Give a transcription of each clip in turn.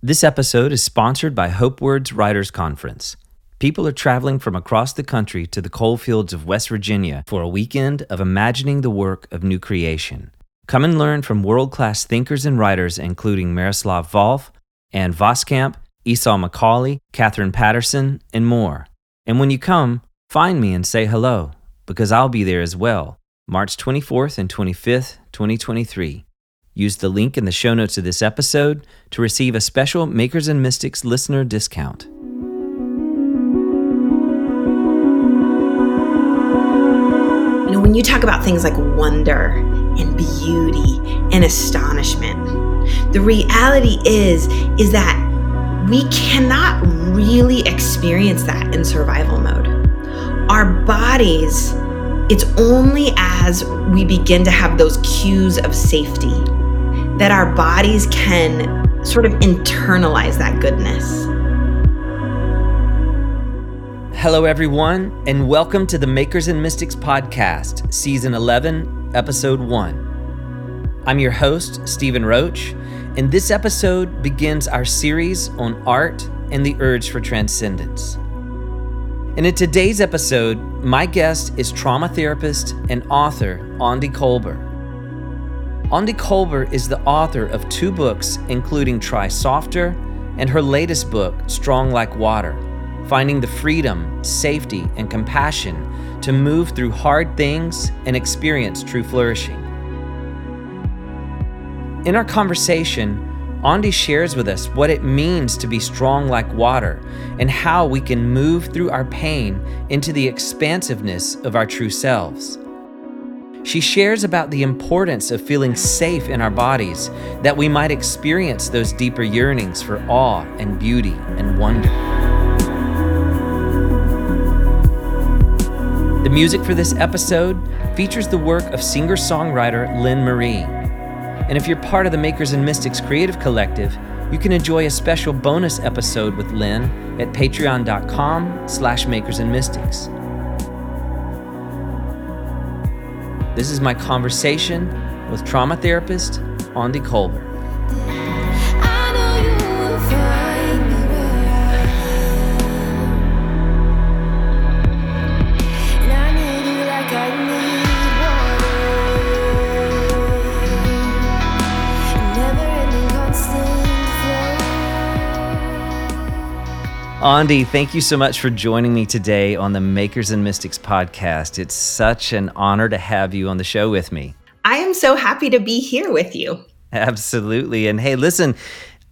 This episode is sponsored by Hope Words Writers Conference. People are traveling from across the country to the coal fields of West Virginia for a weekend of imagining the work of new creation. Come and learn from world class thinkers and writers, including Miroslav Volf, Ann Voskamp, Esau McCaulley, Katherine Paterson, and more. And when you come, find me and say hello, because I'll be there as well, March 24th and 25th, 2023. Use the link in the show notes of this episode to receive a special Makers and Mystics listener discount. You know, when you talk about things like wonder and beauty and astonishment, the reality is is that we cannot really experience that in survival mode. Our bodies, it's only as we begin to have those cues of safety that our bodies can sort of internalize that goodness. Hello, everyone, and welcome to the Makers and Mystics podcast, season 11, episode 1. I'm your host, Stephen Roach, and this episode begins our series on art and the urge for transcendence. And in today's episode, my guest is trauma therapist and author Aundi Kolber. Aundi Kolber is the author of two books, including Try Softer and her latest book, Strong Like Water Finding the Freedom, Safety, and Compassion to Move Through Hard Things and Experience True Flourishing. In our conversation, Aundi shares with us what it means to be strong like water and how we can move through our pain into the expansiveness of our true selves. She shares about the importance of feeling safe in our bodies that we might experience those deeper yearnings for awe and beauty and wonder. The music for this episode features the work of singer songwriter Lynn Marie. And if you're part of the Makers and Mystics Creative Collective, you can enjoy a special bonus episode with Lynn at patreon.com slash makers and mystics. This is my conversation with trauma therapist Aundi Kolber. Aundi, thank you so much for joining me today on the Makers and Mystics podcast. It's such an honor to have you on the show with me. I am so happy to be here with you. Absolutely. And hey, listen,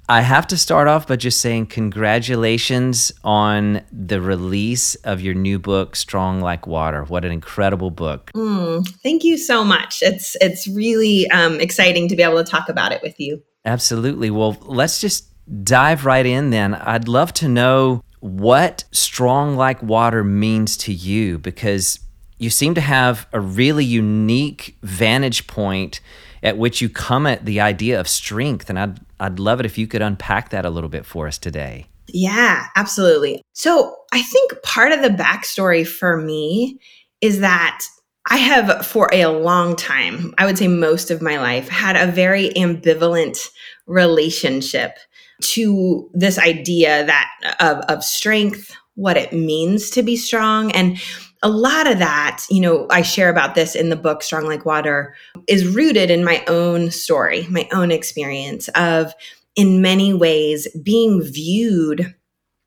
I have to start off by just saying congratulations on the release of your new book, Strong Like Water. What an incredible book! Mm, thank you so much. It's it's really um, exciting to be able to talk about it with you. Absolutely. Well, let's just dive right in then. I'd love to know what strong like water means to you because you seem to have a really unique vantage point at which you come at the idea of strength. And I'd, I'd love it if you could unpack that a little bit for us today. Yeah, absolutely. So I think part of the backstory for me is that I have, for a long time, I would say most of my life, had a very ambivalent relationship to this idea that of, of strength, what it means to be strong. And a lot of that, you know, I share about this in the book Strong Like Water, is rooted in my own story, my own experience of, in many ways, being viewed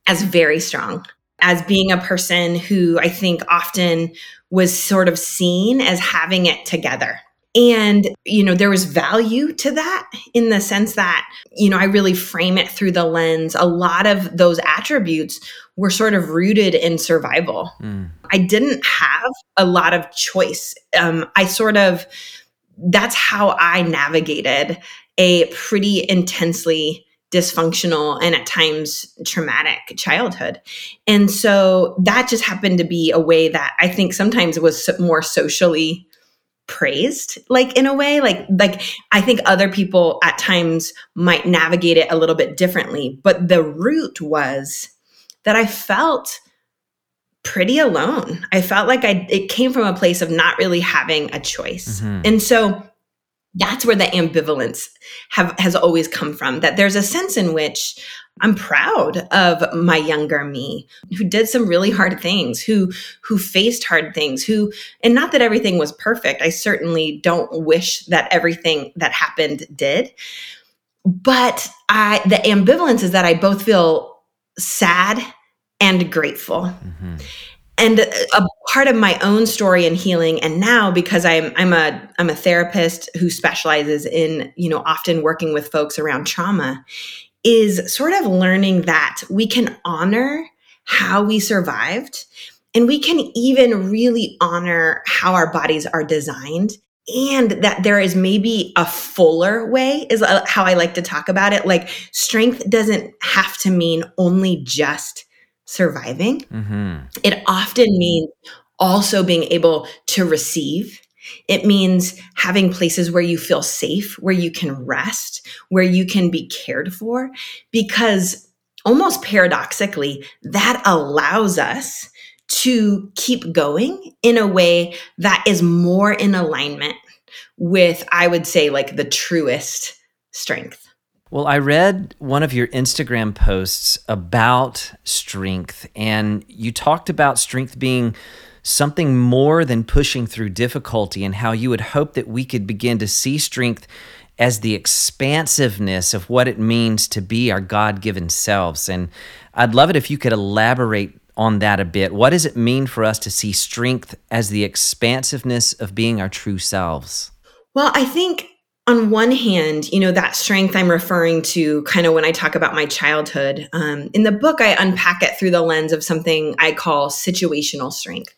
as very strong, as being a person who I think often was sort of seen as having it together. And, you know, there was value to that in the sense that, you know, I really frame it through the lens. A lot of those attributes were sort of rooted in survival. Mm. I didn't have a lot of choice. Um, I sort of, that's how I navigated a pretty intensely dysfunctional and at times traumatic childhood. And so that just happened to be a way that I think sometimes was more socially praised like in a way like like i think other people at times might navigate it a little bit differently but the root was that i felt pretty alone i felt like i it came from a place of not really having a choice mm-hmm. and so that's where the ambivalence have has always come from that there's a sense in which i'm proud of my younger me who did some really hard things who who faced hard things who and not that everything was perfect. I certainly don't wish that everything that happened did. But i the ambivalence is that i both feel sad and grateful. Mm-hmm. And a part of my own story and healing and now because i'm i'm a i'm a therapist who specializes in you know often working with folks around trauma is sort of learning that we can honor how we survived and we can even really honor how our bodies are designed and that there is maybe a fuller way is uh, how i like to talk about it like strength doesn't have to mean only just surviving. Mm-hmm. It often means also being able to receive. It means having places where you feel safe, where you can rest, where you can be cared for, because almost paradoxically, that allows us to keep going in a way that is more in alignment with, I would say, like the truest strength. Well, I read one of your Instagram posts about strength, and you talked about strength being something more than pushing through difficulty, and how you would hope that we could begin to see strength as the expansiveness of what it means to be our God given selves. And I'd love it if you could elaborate on that a bit. What does it mean for us to see strength as the expansiveness of being our true selves? Well, I think on one hand, you know, that strength I'm referring to kind of when I talk about my childhood. Um, in the book, I unpack it through the lens of something I call situational strength.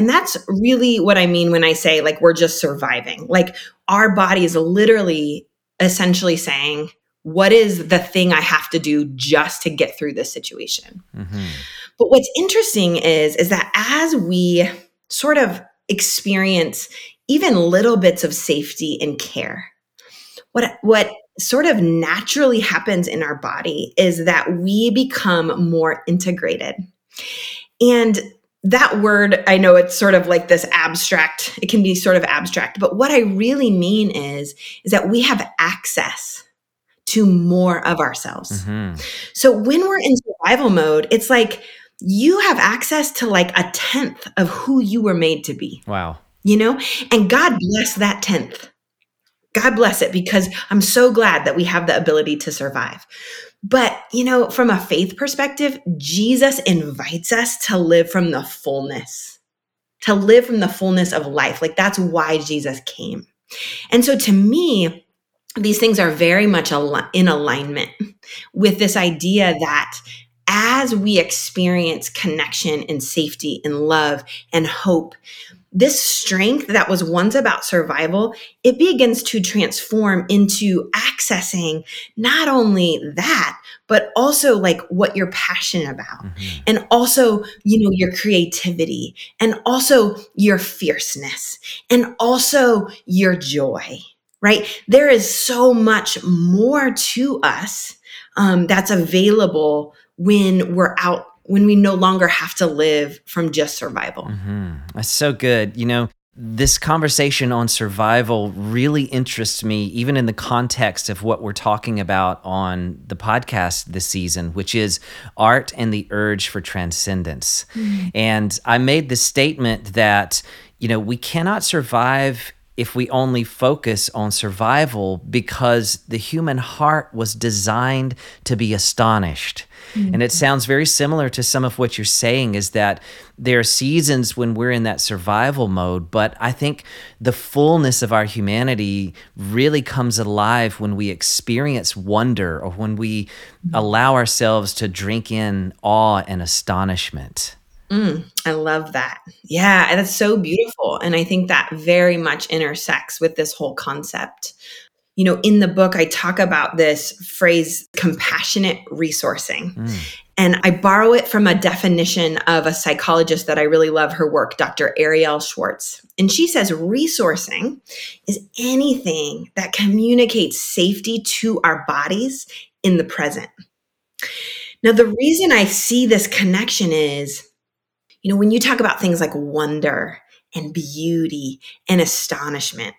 And that's really what I mean when I say, like, we're just surviving. Like, our body is literally essentially saying, what is the thing I have to do just to get through this situation? Mm-hmm. But what's interesting is, is that as we sort of experience even little bits of safety and care, what what sort of naturally happens in our body is that we become more integrated. And that word, I know it's sort of like this abstract, it can be sort of abstract, but what I really mean is is that we have access to more of ourselves. Mm-hmm. So when we're in survival mode, it's like you have access to like a tenth of who you were made to be. Wow. You know? And God bless that tenth. God bless it because I'm so glad that we have the ability to survive. But, you know, from a faith perspective, Jesus invites us to live from the fullness, to live from the fullness of life. Like that's why Jesus came. And so to me, these things are very much in alignment with this idea that as we experience connection and safety and love and hope, this strength that was once about survival, it begins to transform into accessing not only that, but also like what you're passionate about mm-hmm. and also, you know, your creativity and also your fierceness and also your joy, right? There is so much more to us um, that's available when we're out when we no longer have to live from just survival. Mm-hmm. That's so good. You know, this conversation on survival really interests me, even in the context of what we're talking about on the podcast this season, which is art and the urge for transcendence. Mm-hmm. And I made the statement that, you know, we cannot survive if we only focus on survival because the human heart was designed to be astonished. Mm-hmm. And it sounds very similar to some of what you're saying is that there are seasons when we're in that survival mode, but I think the fullness of our humanity really comes alive when we experience wonder or when we mm-hmm. allow ourselves to drink in awe and astonishment. Mm, I love that. Yeah, that's so beautiful. And I think that very much intersects with this whole concept you know, in the book, I talk about this phrase, compassionate resourcing. Mm. And I borrow it from a definition of a psychologist that I really love her work, Dr. Arielle Schwartz. And she says resourcing is anything that communicates safety to our bodies in the present. Now, the reason I see this connection is, you know, when you talk about things like wonder and beauty and astonishment,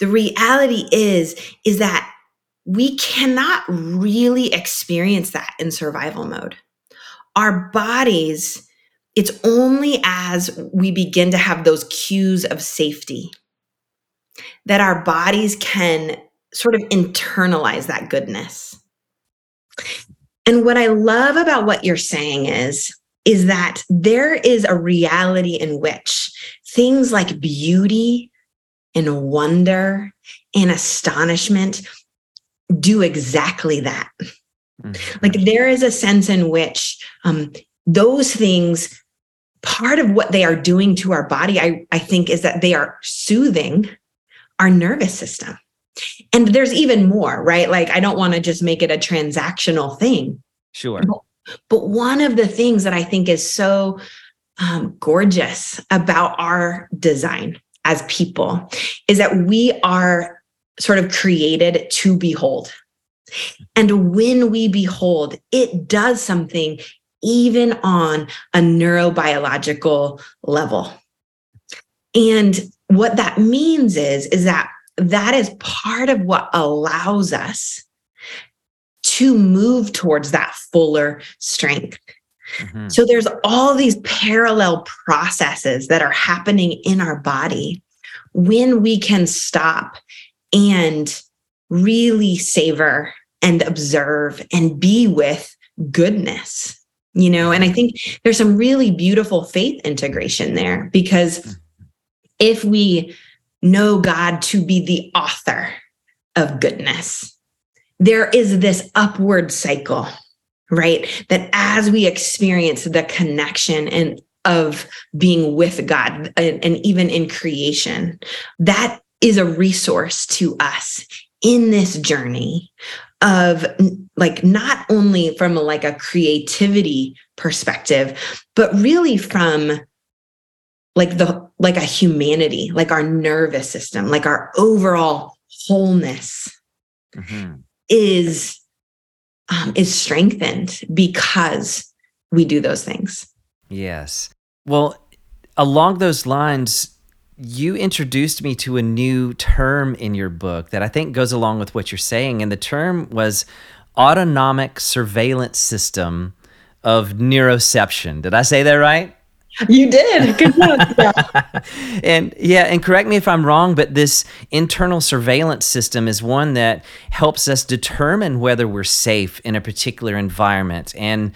The reality is is that we cannot really experience that in survival mode. Our bodies it's only as we begin to have those cues of safety that our bodies can sort of internalize that goodness. And what I love about what you're saying is is that there is a reality in which things like beauty and wonder and astonishment do exactly that. Mm-hmm. Like there is a sense in which um, those things, part of what they are doing to our body, I, I think, is that they are soothing our nervous system. And there's even more, right? Like, I don't want to just make it a transactional thing. Sure. But, but one of the things that I think is so um, gorgeous about our design as people is that we are sort of created to behold. And when we behold, it does something even on a neurobiological level. And what that means is, is that that is part of what allows us to move towards that fuller strength. Mm-hmm. So there's all these parallel processes that are happening in our body when we can stop and really savor and observe and be with goodness you know and i think there's some really beautiful faith integration there because mm-hmm. if we know god to be the author of goodness there is this upward cycle right that as we experience the connection and of being with god and, and even in creation that is a resource to us in this journey of like not only from a, like a creativity perspective but really from like the like a humanity like our nervous system like our overall wholeness mm-hmm. Is um, is strengthened because we do those things yes well along those lines you introduced me to a new term in your book that I think goes along with what you're saying. And the term was autonomic surveillance system of neuroception. Did I say that right? You did. Good job. and yeah, and correct me if I'm wrong, but this internal surveillance system is one that helps us determine whether we're safe in a particular environment. And,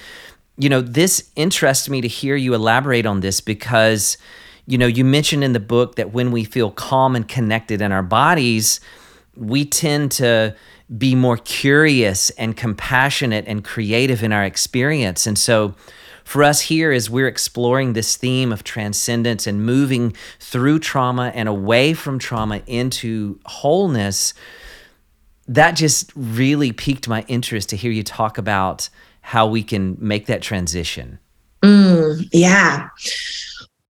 you know, this interests me to hear you elaborate on this because you know, you mentioned in the book that when we feel calm and connected in our bodies, we tend to be more curious and compassionate and creative in our experience. And so, for us here, as we're exploring this theme of transcendence and moving through trauma and away from trauma into wholeness, that just really piqued my interest to hear you talk about how we can make that transition. Mm, yeah.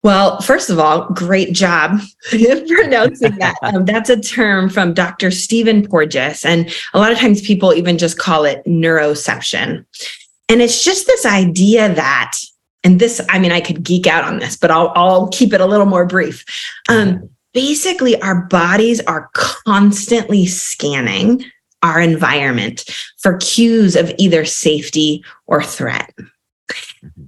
Well, first of all, great job pronouncing that. Um, that's a term from Dr. Stephen Porges. And a lot of times people even just call it neuroception. And it's just this idea that, and this, I mean, I could geek out on this, but I'll, I'll keep it a little more brief. Um, basically, our bodies are constantly scanning our environment for cues of either safety or threat.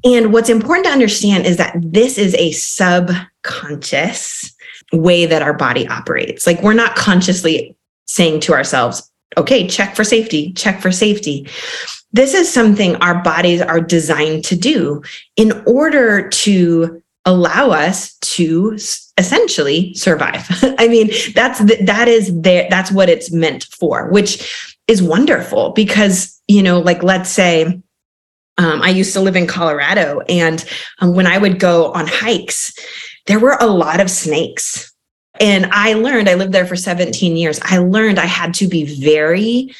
And what's important to understand is that this is a subconscious way that our body operates. Like we're not consciously saying to ourselves, okay, check for safety, check for safety. This is something our bodies are designed to do in order to allow us to essentially survive. I mean, that's the, that is there that's what it's meant for, which is wonderful because, you know, like let's say um, I used to live in Colorado, and um, when I would go on hikes, there were a lot of snakes. And I learned, I lived there for 17 years. I learned I had to be very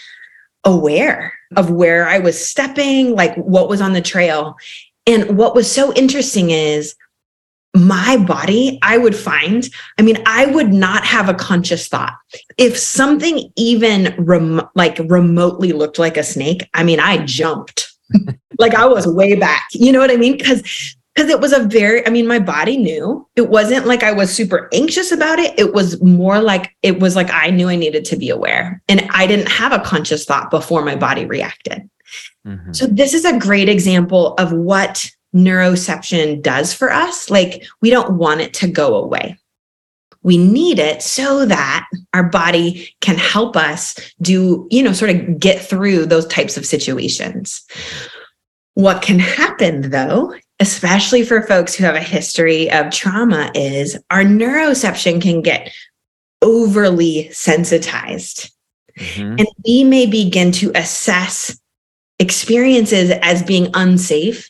aware of where I was stepping, like what was on the trail. And what was so interesting is my body, I would find, I mean, I would not have a conscious thought. If something even rem- like remotely looked like a snake, I mean, I jumped like I was way back. You know what I mean? Because because it was a very, I mean, my body knew. It wasn't like I was super anxious about it. It was more like, it was like I knew I needed to be aware. And I didn't have a conscious thought before my body reacted. Mm-hmm. So, this is a great example of what neuroception does for us. Like, we don't want it to go away. We need it so that our body can help us do, you know, sort of get through those types of situations. What can happen though, especially for folks who have a history of trauma, is our neuroception can get overly sensitized. Mm-hmm. And we may begin to assess experiences as being unsafe,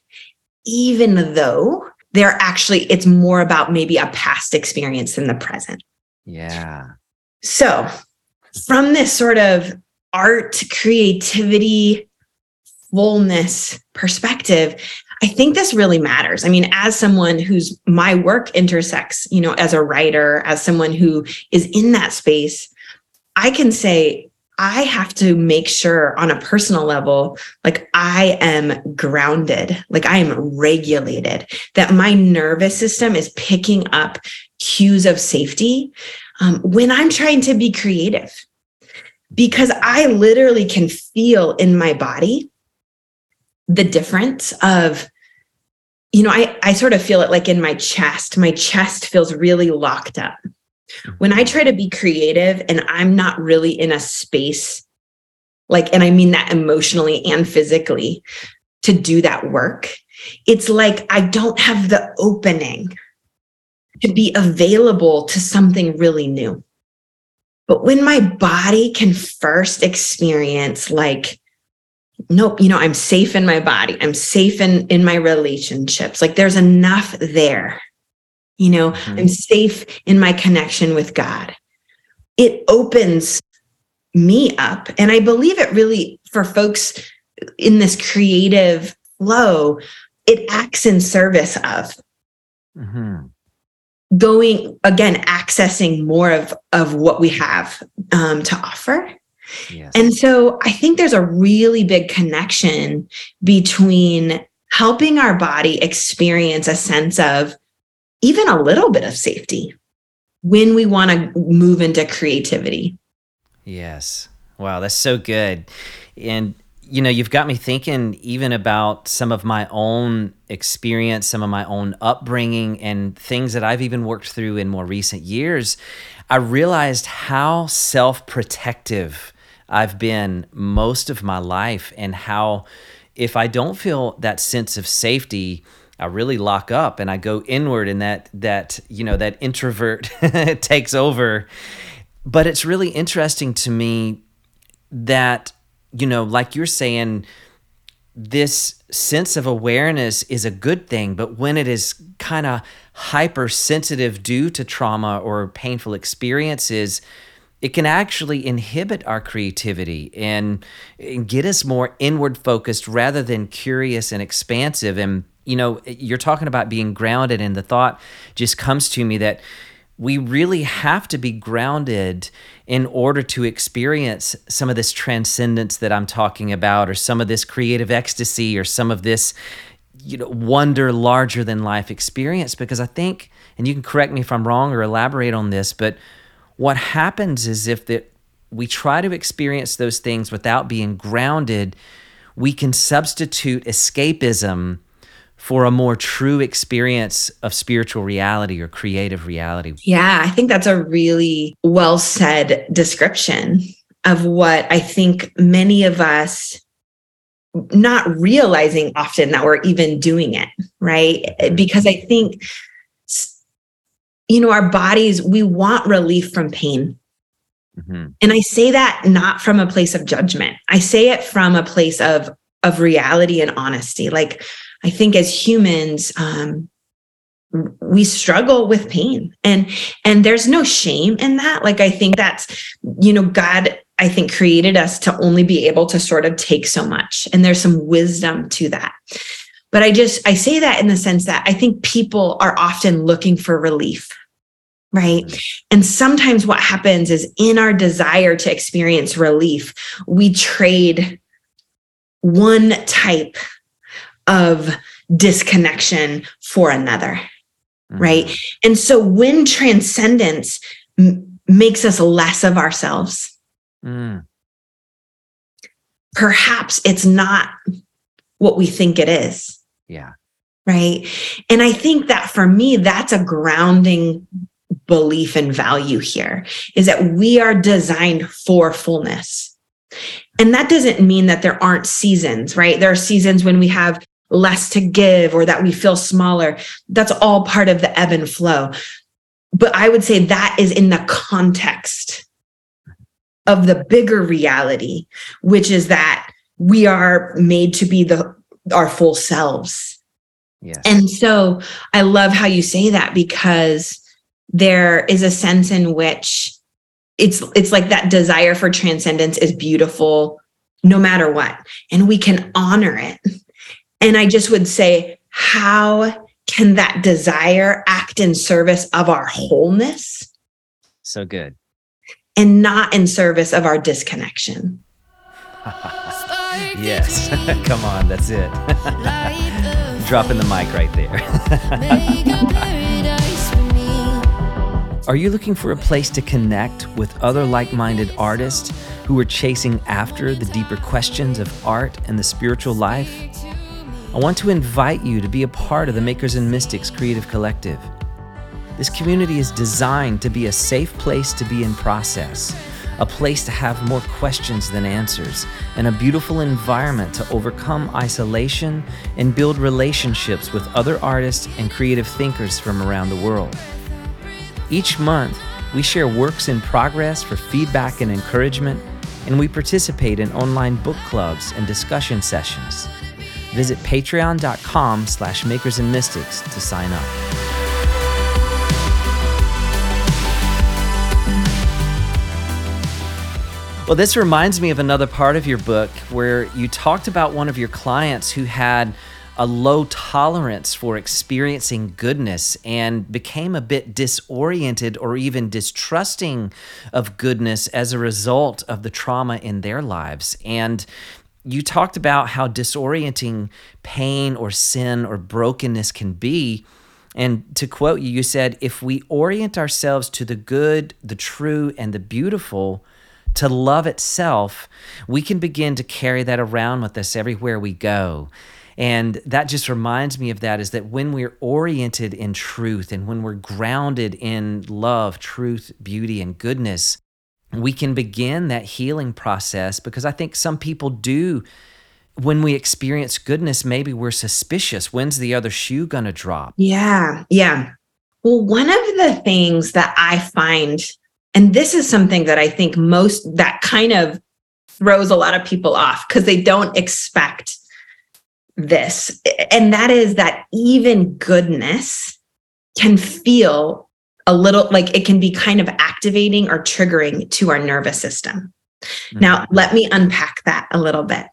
even though they're actually, it's more about maybe a past experience than the present. Yeah. So, from this sort of art, creativity, fullness perspective, I think this really matters. I mean, as someone whose my work intersects, you know, as a writer, as someone who is in that space, I can say I have to make sure on a personal level, like I am grounded, like I am regulated, that my nervous system is picking up cues of safety um, when I'm trying to be creative. Because I literally can feel in my body the difference of you know I, I sort of feel it like in my chest. My chest feels really locked up. Mm-hmm. When i try to be creative and i'm not really in a space like and i mean that emotionally and physically to do that work it's like i don't have the opening to be available to something really new. But when my body can first experience like nope you know i'm safe in my body. I'm safe in in my relationships. Like there's enough there you know? Mm-hmm. i'm safe in my connection with god. It opens me up and i believe it really for folks in this creative flow it acts in service of mm-hmm. going again accessing more of of what we have um, to offer Yes. And so I think there's a really big connection between helping our body experience a sense of even a little bit of safety when we want to move into creativity. Yes. Wow, that's so good. And you know, you've got me thinking even about some of my own experience, some of my own upbringing, and things that I've even worked through in more recent years. I realized how self protective I've been most of my life and how if I don't feel that sense of safety, I really lock up and I go inward and that that you know that introvert takes over. But it's really interesting to me that you know like you're saying this sense of awareness is a good thing, but when it is kind of hypersensitive due to trauma or painful experiences, it can actually inhibit our creativity and, and get us more inward focused rather than curious and expansive. And, you know, you're talking about being grounded, and the thought just comes to me that we really have to be grounded in order to experience some of this transcendence that I'm talking about, or some of this creative ecstasy, or some of this, you know, wonder larger than life experience. Because I think, and you can correct me if I'm wrong or elaborate on this, but what happens is if that we try to experience those things without being grounded, we can substitute escapism for a more true experience of spiritual reality or creative reality. Yeah, I think that's a really well said description of what I think many of us not realizing often that we're even doing it, right? Because I think you know, our bodies, we want relief from pain. Mm-hmm. And I say that not from a place of judgment. I say it from a place of of reality and honesty. Like I think as humans, um, we struggle with pain, and and there's no shame in that. Like I think that's you know God. I think created us to only be able to sort of take so much, and there's some wisdom to that. But I just, I say that in the sense that I think people are often looking for relief. Right. And sometimes what happens is in our desire to experience relief, we trade one type of disconnection for another. Mm-hmm. Right. And so when transcendence m- makes us less of ourselves, mm. perhaps it's not what we think it is. Yeah. Right. And I think that for me, that's a grounding belief and value here is that we are designed for fullness. And that doesn't mean that there aren't seasons, right? There are seasons when we have less to give or that we feel smaller. That's all part of the ebb and flow. But I would say that is in the context of the bigger reality, which is that we are made to be the our full selves. Yes. And so I love how you say that because there is a sense in which it's it's like that desire for transcendence is beautiful no matter what and we can honor it. And i just would say how can that desire act in service of our wholeness? So good. And not in service of our disconnection. Yes. Come on that's it. Dropping the mic right there Are you looking for a place to connect with other like minded artists who are chasing after the deeper questions of art and the spiritual life? I want to invite you to be a part of the Makers and Mystics Creative Collective. This community is designed to be a safe place to be in process, a place to have more questions than answers, and a beautiful environment to overcome isolation and build relationships with other artists and creative thinkers from around the world. Each month, we share works in progress for feedback and encouragement, and we participate in online book clubs and discussion sessions. Visit patreon.com slash makers and mystics to sign up. Well, this reminds me of another part of your book where you talked about one of your clients who had a low tolerance for experiencing goodness and became a bit disoriented or even distrusting of goodness as a result of the trauma in their lives. And you talked about how disorienting pain or sin or brokenness can be. And to quote you, you said, if we orient ourselves to the good, the true, and the beautiful, to love itself, we can begin to carry that around with us everywhere we go. And that just reminds me of that is that when we're oriented in truth and when we're grounded in love, truth, beauty, and goodness, we can begin that healing process because I think some people do. When we experience goodness, maybe we're suspicious. When's the other shoe going to drop? Yeah. Yeah. Well, one of the things that I find, and this is something that I think most that kind of throws a lot of people off because they don't expect this, and that is that even goodness can feel a little like it can be kind of activating or triggering to our nervous system. Mm-hmm. Now, let me unpack that a little bit.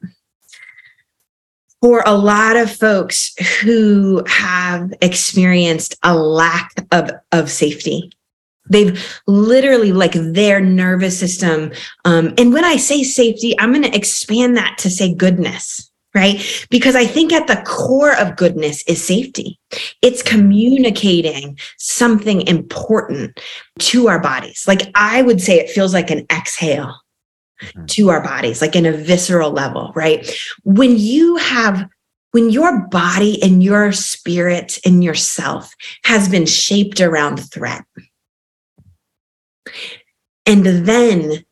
For a lot of folks who have experienced a lack of, of safety, they've literally like their nervous system. Um, and when I say safety, I'm going to expand that to say goodness right? Because I think at the core of goodness is safety. It's communicating something important to our bodies. Like I would say it feels like an exhale mm-hmm. to our bodies, like in a visceral level, right? When you have when your body and your spirit and yourself has been shaped around threat. And then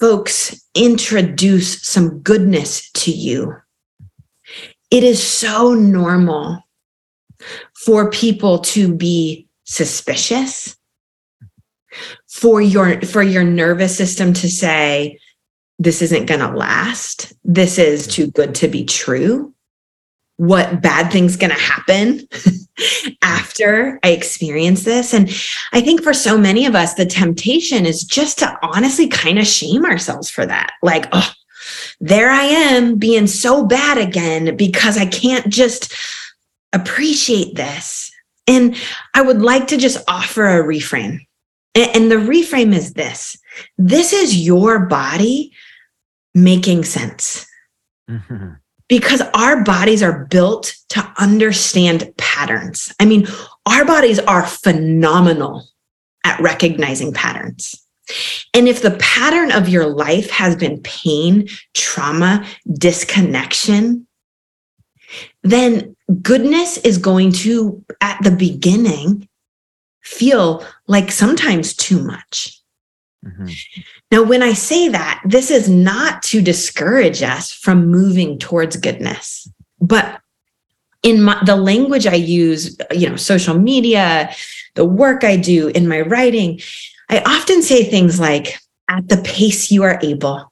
folks introduce some goodness to you it is so normal for people to be suspicious for your for your nervous system to say this isn't going to last. This is too good to be true. What bad things going to happen after i experience this? And i think for so many of us the temptation is just to honestly kind of shame ourselves for that. Like oh there I am being so bad again because I can't just appreciate this. And I would like to just offer a reframe. And the reframe is this this is your body making sense. Mm-hmm. Because our bodies are built to to understand patterns. I mean, our bodies are phenomenal at recognizing patterns. And if the pattern of your life has been pain, trauma, disconnection, then goodness is going to, at the beginning, feel like sometimes too much. Mm-hmm. Now, when I say that, this is not to discourage us from moving towards goodness, but in my, the language I use, you know, social media, the work I do in my writing, I often say things like, at the pace you are able.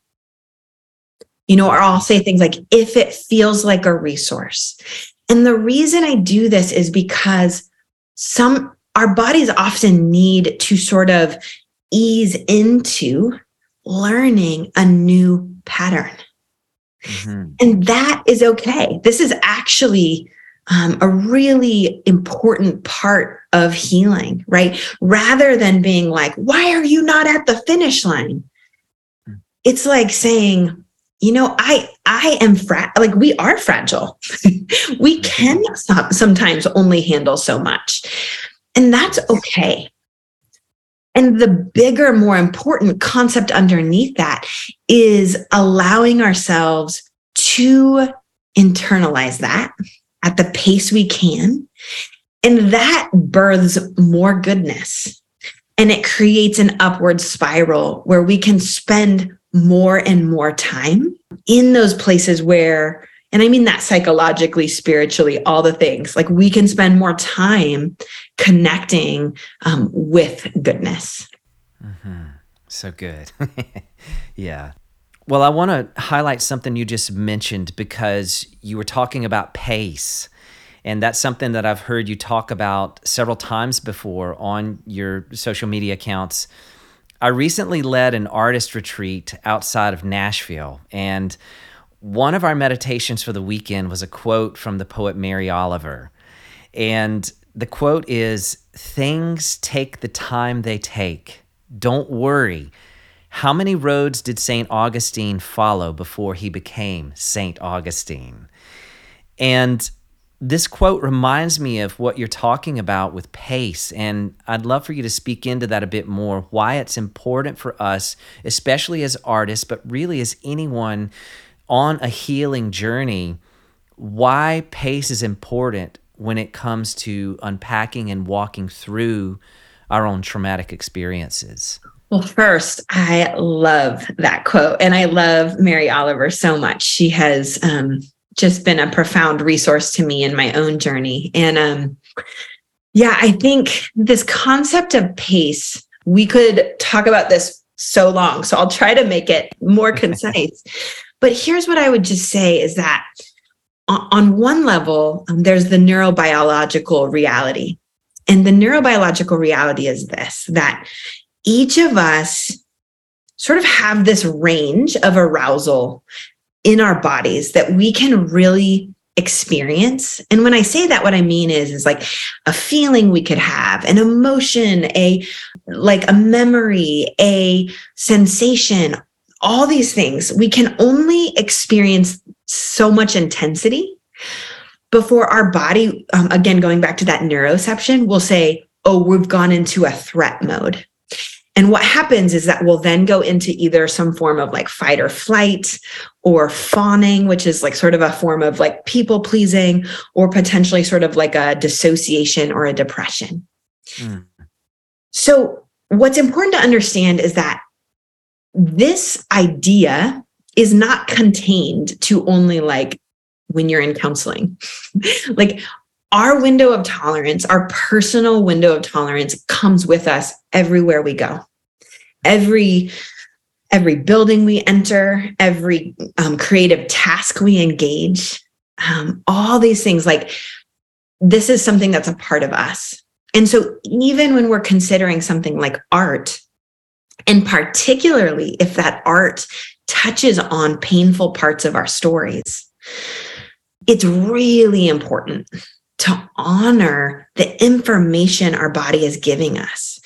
You know, or I'll say things like, if it feels like a resource. And the reason I do this is because some, our bodies often need to sort of ease into learning a new pattern. Mm-hmm. And that is okay. This is actually um, a really important part of healing, right? Rather than being like, why are you not at the finish line? Mm. It's like saying, you know, I I am fra- like we are fragile. we can sometimes only handle so much. And that's okay. And the bigger, more important concept underneath that is allowing ourselves to internalize that at the pace we can. And that births more goodness. And it creates an upward spiral where we can spend more and more time in those places where, and I mean that psychologically, spiritually, all the things, like we can spend more time connecting um, with goodness. Mm-hmm. So good. yeah. Well, I want to highlight something you just mentioned because you were talking about pace. And that's something that I've heard you talk about several times before on your social media accounts. I recently led an artist retreat outside of Nashville. And one of our meditations for the weekend was a quote from the poet Mary Oliver. And the quote is Things take the time they take. Don't worry how many roads did St. Augustine follow before he became St. Augustine? And this quote reminds me of what you're talking about with pace. And I'd love for you to speak into that a bit more why it's important for us, especially as artists, but really as anyone on a healing journey, why pace is important when it comes to unpacking and walking through our own traumatic experiences. Well, first, I love that quote, and I love Mary Oliver so much. She has um, just been a profound resource to me in my own journey. And um, yeah, I think this concept of pace, we could talk about this so long. So I'll try to make it more concise. but here's what I would just say is that on one level, um, there's the neurobiological reality. And the neurobiological reality is this that each of us sort of have this range of arousal in our bodies that we can really experience. And when i say that what i mean is is like a feeling we could have an emotion a like a memory a sensation all these things. We can only experience so much intensity before our body um, again going back to that neuroception will say oh we've gone into a threat mode and what happens is that we'll then go into either some form of like fight or flight or fawning, which is like sort of a form of like people pleasing, or potentially sort of like a dissociation or a depression. Mm. So, what's important to understand is that this idea is not contained to only like when you're in counseling. like our window of tolerance, our personal window of tolerance comes with us everywhere we go. Every every building we enter, every um, creative task we engage, um, all these things like this is something that's a part of us. And so even when we're considering something like art, and particularly if that art touches on painful parts of our stories, it's really important to honor the information our body is giving us.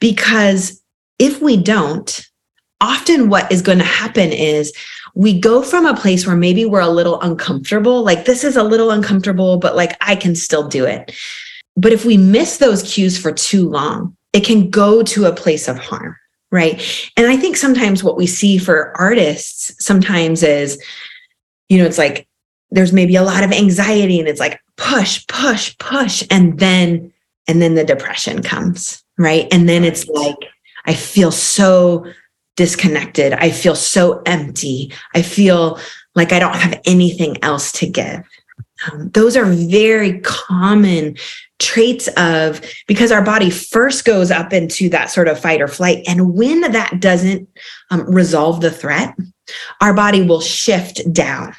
Because if we don't, often what is going to happen is we go from a place where maybe we're a little uncomfortable, like this is a little uncomfortable, but like I can still do it. But if we miss those cues for too long, it can go to a place of harm, right? And I think sometimes what we see for artists sometimes is, you know, it's like there's maybe a lot of anxiety and it's like push, push, push. And then, and then the depression comes, right? And then it's like, I feel so disconnected. I feel so empty. I feel like I don't have anything else to give. Um, those are very common traits of because our body first goes up into that sort of fight or flight. And when that doesn't um, resolve the threat, our body will shift down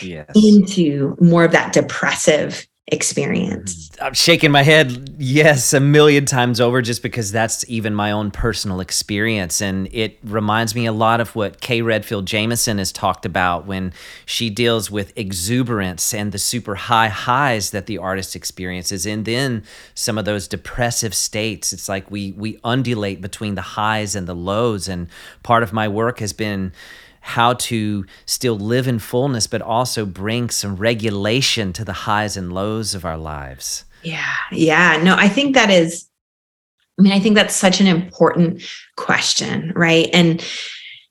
yes. into more of that depressive experience. Mm-hmm. I'm shaking my head, yes, a million times over, just because that's even my own personal experience. And it reminds me a lot of what Kay Redfield Jamison has talked about when she deals with exuberance and the super high highs that the artist experiences. And then some of those depressive states. It's like we we undulate between the highs and the lows. And part of my work has been how to still live in fullness, but also bring some regulation to the highs and lows of our lives. Yeah. Yeah. No, I think that is, I mean, I think that's such an important question, right? And,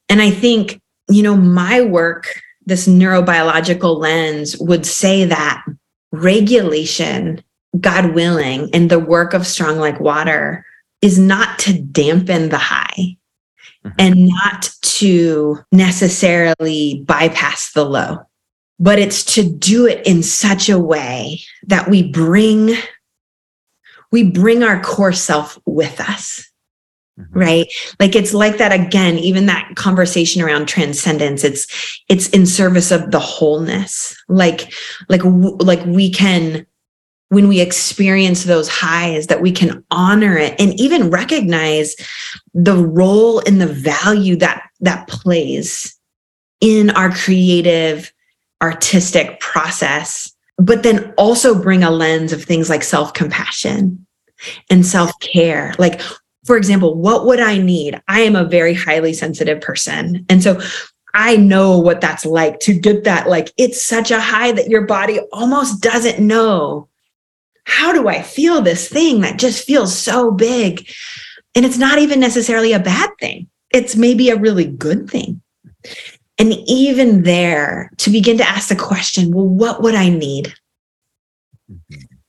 and I think, you know, my work, this neurobiological lens would say that regulation, God willing, and the work of strong like water is not to dampen the high mm-hmm. and not to necessarily bypass the low, but it's to do it in such a way that we bring we bring our core self with us mm-hmm. right like it's like that again even that conversation around transcendence it's it's in service of the wholeness like like like we can when we experience those highs that we can honor it and even recognize the role and the value that that plays in our creative artistic process but then also bring a lens of things like self-compassion and self-care. Like for example what would i need? I am a very highly sensitive person. And so I know what that's like to get that. Like, it's such a high that your body almost doesn't know how do I feel this thing that just feels so big? And it's not even necessarily a bad thing, it's maybe a really good thing. And even there, to begin to ask the question, well, what would I need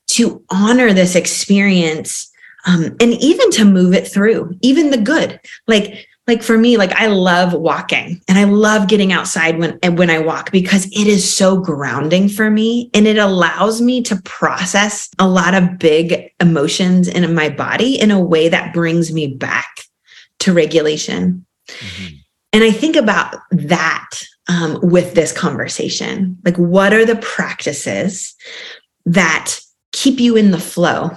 to honor this experience um, and even to move it through, even the good? Like, like for me like i love walking and i love getting outside when when i walk because it is so grounding for me and it allows me to process a lot of big emotions in my body in a way that brings me back to regulation. Mm-hmm. and i think about that um, with this conversation. Like what are the practices that keep you in the flow?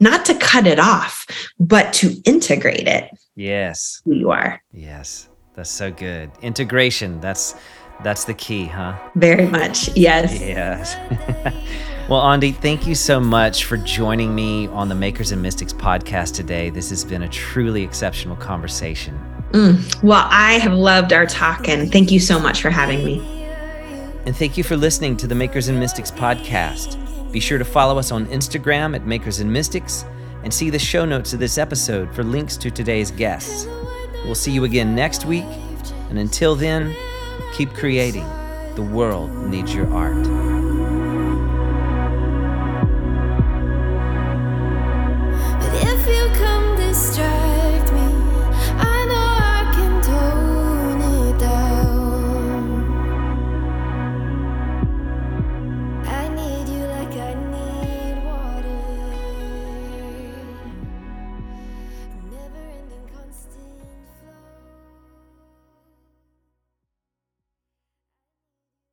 Not to cut it off but to integrate it Yes. Who you are. Yes. That's so good. Integration. That's that's the key, huh? Very much. Yes. Yes. well, Aundi, thank you so much for joining me on the Makers and Mystics podcast today. This has been a truly exceptional conversation. Mm. Well, I have loved our talk and thank you so much for having me. And thank you for listening to the Makers and Mystics podcast. Be sure to follow us on Instagram at Makers and Mystics and see the show notes of this episode for links to today's guests. We'll see you again next week, and until then, keep creating. The world needs your art.